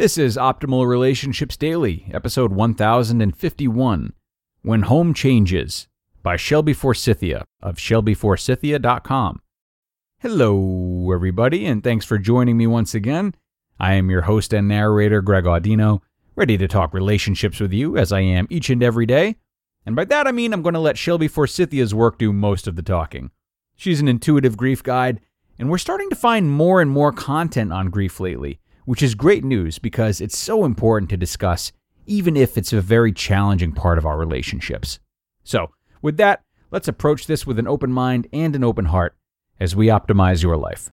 This is Optimal Relationships Daily, episode 1051 When Home Changes by Shelby Forsythia of shelbyforsythia.com. Hello, everybody, and thanks for joining me once again. I am your host and narrator, Greg Audino, ready to talk relationships with you as I am each and every day. And by that I mean I'm going to let Shelby Forsythia's work do most of the talking. She's an intuitive grief guide, and we're starting to find more and more content on grief lately which is great news because it's so important to discuss, even if it's a very challenging part of our relationships. So, with that, let's approach this with an open mind and an open heart as we optimize your life.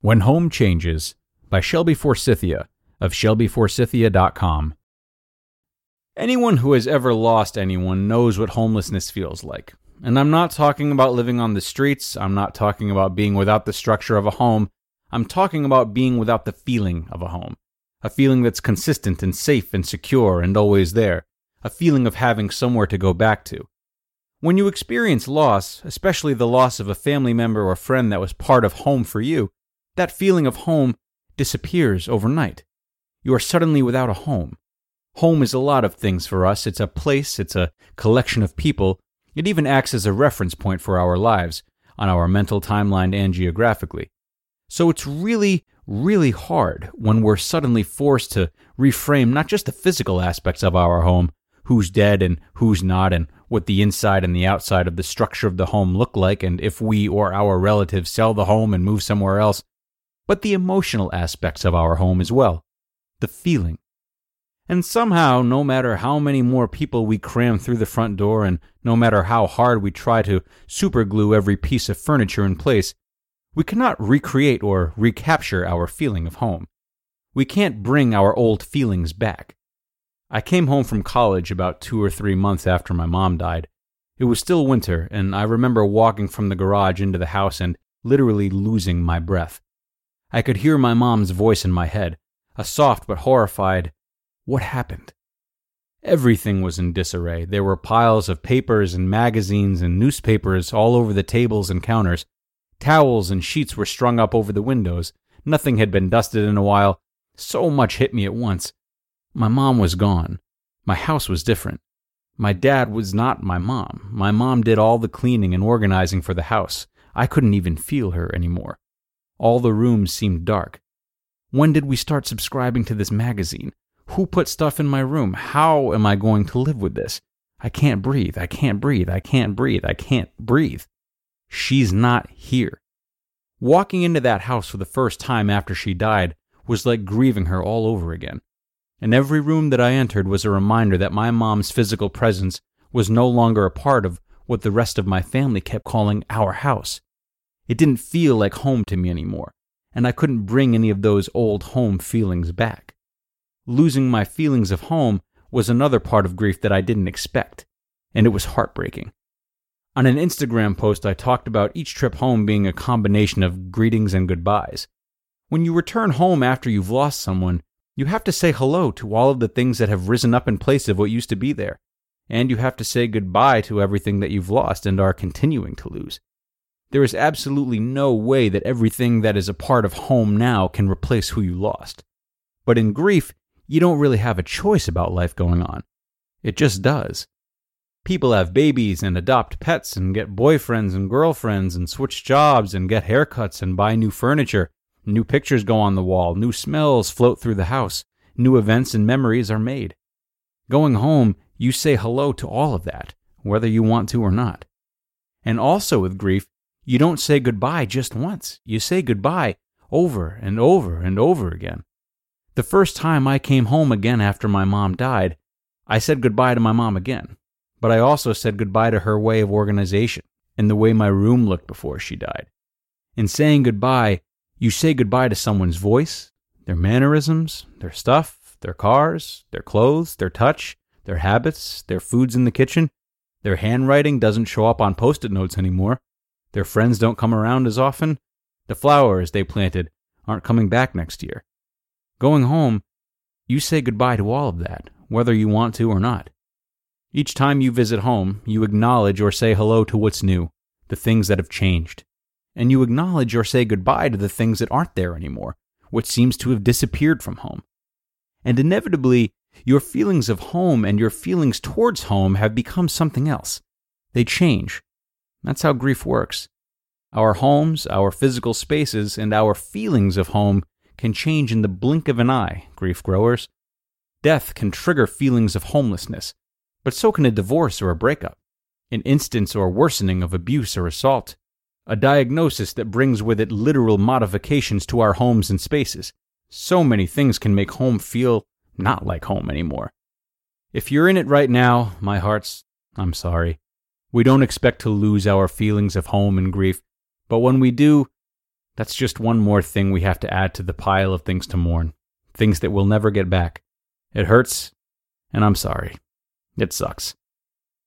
When Home Changes by Shelby Forsythia of shelbyforsythia.com. Anyone who has ever lost anyone knows what homelessness feels like. And I'm not talking about living on the streets. I'm not talking about being without the structure of a home. I'm talking about being without the feeling of a home. A feeling that's consistent and safe and secure and always there. A feeling of having somewhere to go back to. When you experience loss, especially the loss of a family member or friend that was part of home for you, that feeling of home disappears overnight. You are suddenly without a home. Home is a lot of things for us. It's a place, it's a collection of people, it even acts as a reference point for our lives, on our mental timeline and geographically. So it's really, really hard when we're suddenly forced to reframe not just the physical aspects of our home, who's dead and who's not, and what the inside and the outside of the structure of the home look like, and if we or our relatives sell the home and move somewhere else, but the emotional aspects of our home as well. The feeling, and somehow, no matter how many more people we cram through the front door, and no matter how hard we try to superglue every piece of furniture in place, we cannot recreate or recapture our feeling of home. We can't bring our old feelings back. I came home from college about two or three months after my mom died. It was still winter, and I remember walking from the garage into the house and literally losing my breath. I could hear my mom's voice in my head, a soft but horrified, what happened? Everything was in disarray. There were piles of papers and magazines and newspapers all over the tables and counters. Towels and sheets were strung up over the windows. Nothing had been dusted in a while. So much hit me at once. My mom was gone. My house was different. My dad was not my mom. My mom did all the cleaning and organizing for the house. I couldn't even feel her anymore. All the rooms seemed dark. When did we start subscribing to this magazine? Who put stuff in my room? How am I going to live with this? I can't breathe. I can't breathe. I can't breathe. I can't breathe. She's not here. Walking into that house for the first time after she died was like grieving her all over again. And every room that I entered was a reminder that my mom's physical presence was no longer a part of what the rest of my family kept calling our house. It didn't feel like home to me anymore, and I couldn't bring any of those old home feelings back losing my feelings of home was another part of grief that I didn't expect, and it was heartbreaking. On an Instagram post, I talked about each trip home being a combination of greetings and goodbyes. When you return home after you've lost someone, you have to say hello to all of the things that have risen up in place of what used to be there. And you have to say goodbye to everything that you've lost and are continuing to lose. There is absolutely no way that everything that is a part of home now can replace who you lost. But in grief, you don't really have a choice about life going on. It just does. People have babies and adopt pets and get boyfriends and girlfriends and switch jobs and get haircuts and buy new furniture. New pictures go on the wall, new smells float through the house, new events and memories are made. Going home, you say hello to all of that, whether you want to or not. And also with grief, you don't say goodbye just once. You say goodbye over and over and over again. The first time I came home again after my mom died, I said goodbye to my mom again, but I also said goodbye to her way of organization and the way my room looked before she died. In saying goodbye, you say goodbye to someone's voice, their mannerisms, their stuff, their cars, their clothes, their touch, their habits, their foods in the kitchen. Their handwriting doesn't show up on post it notes anymore. Their friends don't come around as often. The flowers they planted aren't coming back next year. Going home, you say goodbye to all of that, whether you want to or not. Each time you visit home, you acknowledge or say hello to what's new, the things that have changed. And you acknowledge or say goodbye to the things that aren't there anymore, what seems to have disappeared from home. And inevitably, your feelings of home and your feelings towards home have become something else. They change. That's how grief works. Our homes, our physical spaces, and our feelings of home can change in the blink of an eye, grief growers. Death can trigger feelings of homelessness, but so can a divorce or a breakup, an instance or worsening of abuse or assault, a diagnosis that brings with it literal modifications to our homes and spaces. So many things can make home feel not like home anymore. If you're in it right now, my hearts, I'm sorry. We don't expect to lose our feelings of home and grief, but when we do, that's just one more thing we have to add to the pile of things to mourn, things that we'll never get back. It hurts, and I'm sorry. It sucks.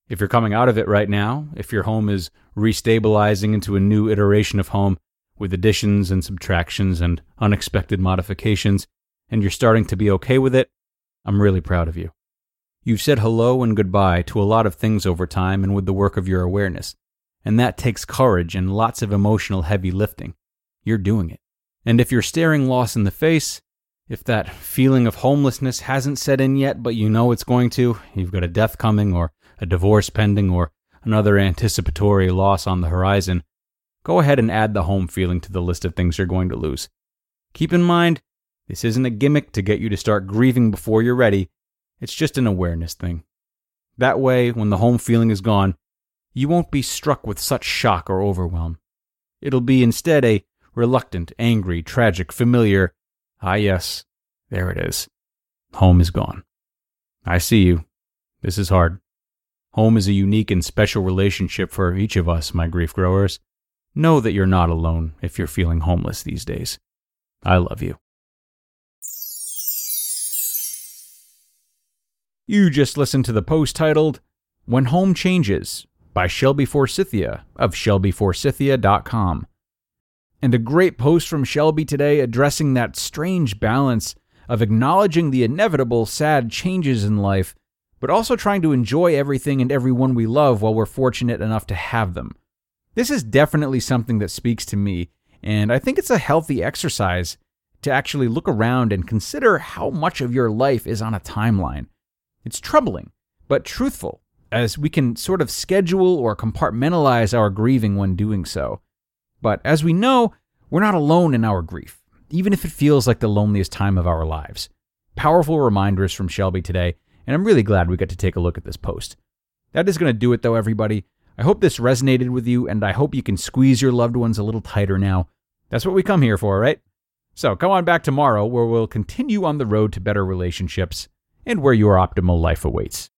If you're coming out of it right now, if your home is restabilizing into a new iteration of home with additions and subtractions and unexpected modifications, and you're starting to be okay with it, I'm really proud of you. You've said hello and goodbye to a lot of things over time and with the work of your awareness, and that takes courage and lots of emotional heavy lifting you're doing it. And if you're staring loss in the face, if that feeling of homelessness hasn't set in yet, but you know it's going to, you've got a death coming or a divorce pending or another anticipatory loss on the horizon, go ahead and add the home feeling to the list of things you're going to lose. Keep in mind, this isn't a gimmick to get you to start grieving before you're ready, it's just an awareness thing. That way, when the home feeling is gone, you won't be struck with such shock or overwhelm. It'll be instead a reluctant, angry, tragic, familiar. Ah, yes, there it is. Home is gone. I see you. This is hard. Home is a unique and special relationship for each of us, my grief growers. Know that you're not alone if you're feeling homeless these days. I love you. You just listened to the post titled When Home Changes by Shelby Forsythia of ShelbyForsythia.com and a great post from Shelby today addressing that strange balance of acknowledging the inevitable sad changes in life, but also trying to enjoy everything and everyone we love while we're fortunate enough to have them. This is definitely something that speaks to me, and I think it's a healthy exercise to actually look around and consider how much of your life is on a timeline. It's troubling, but truthful, as we can sort of schedule or compartmentalize our grieving when doing so. But as we know, we're not alone in our grief, even if it feels like the loneliest time of our lives. Powerful reminders from Shelby today, and I'm really glad we got to take a look at this post. That is going to do it, though, everybody. I hope this resonated with you, and I hope you can squeeze your loved ones a little tighter now. That's what we come here for, right? So come on back tomorrow, where we'll continue on the road to better relationships and where your optimal life awaits.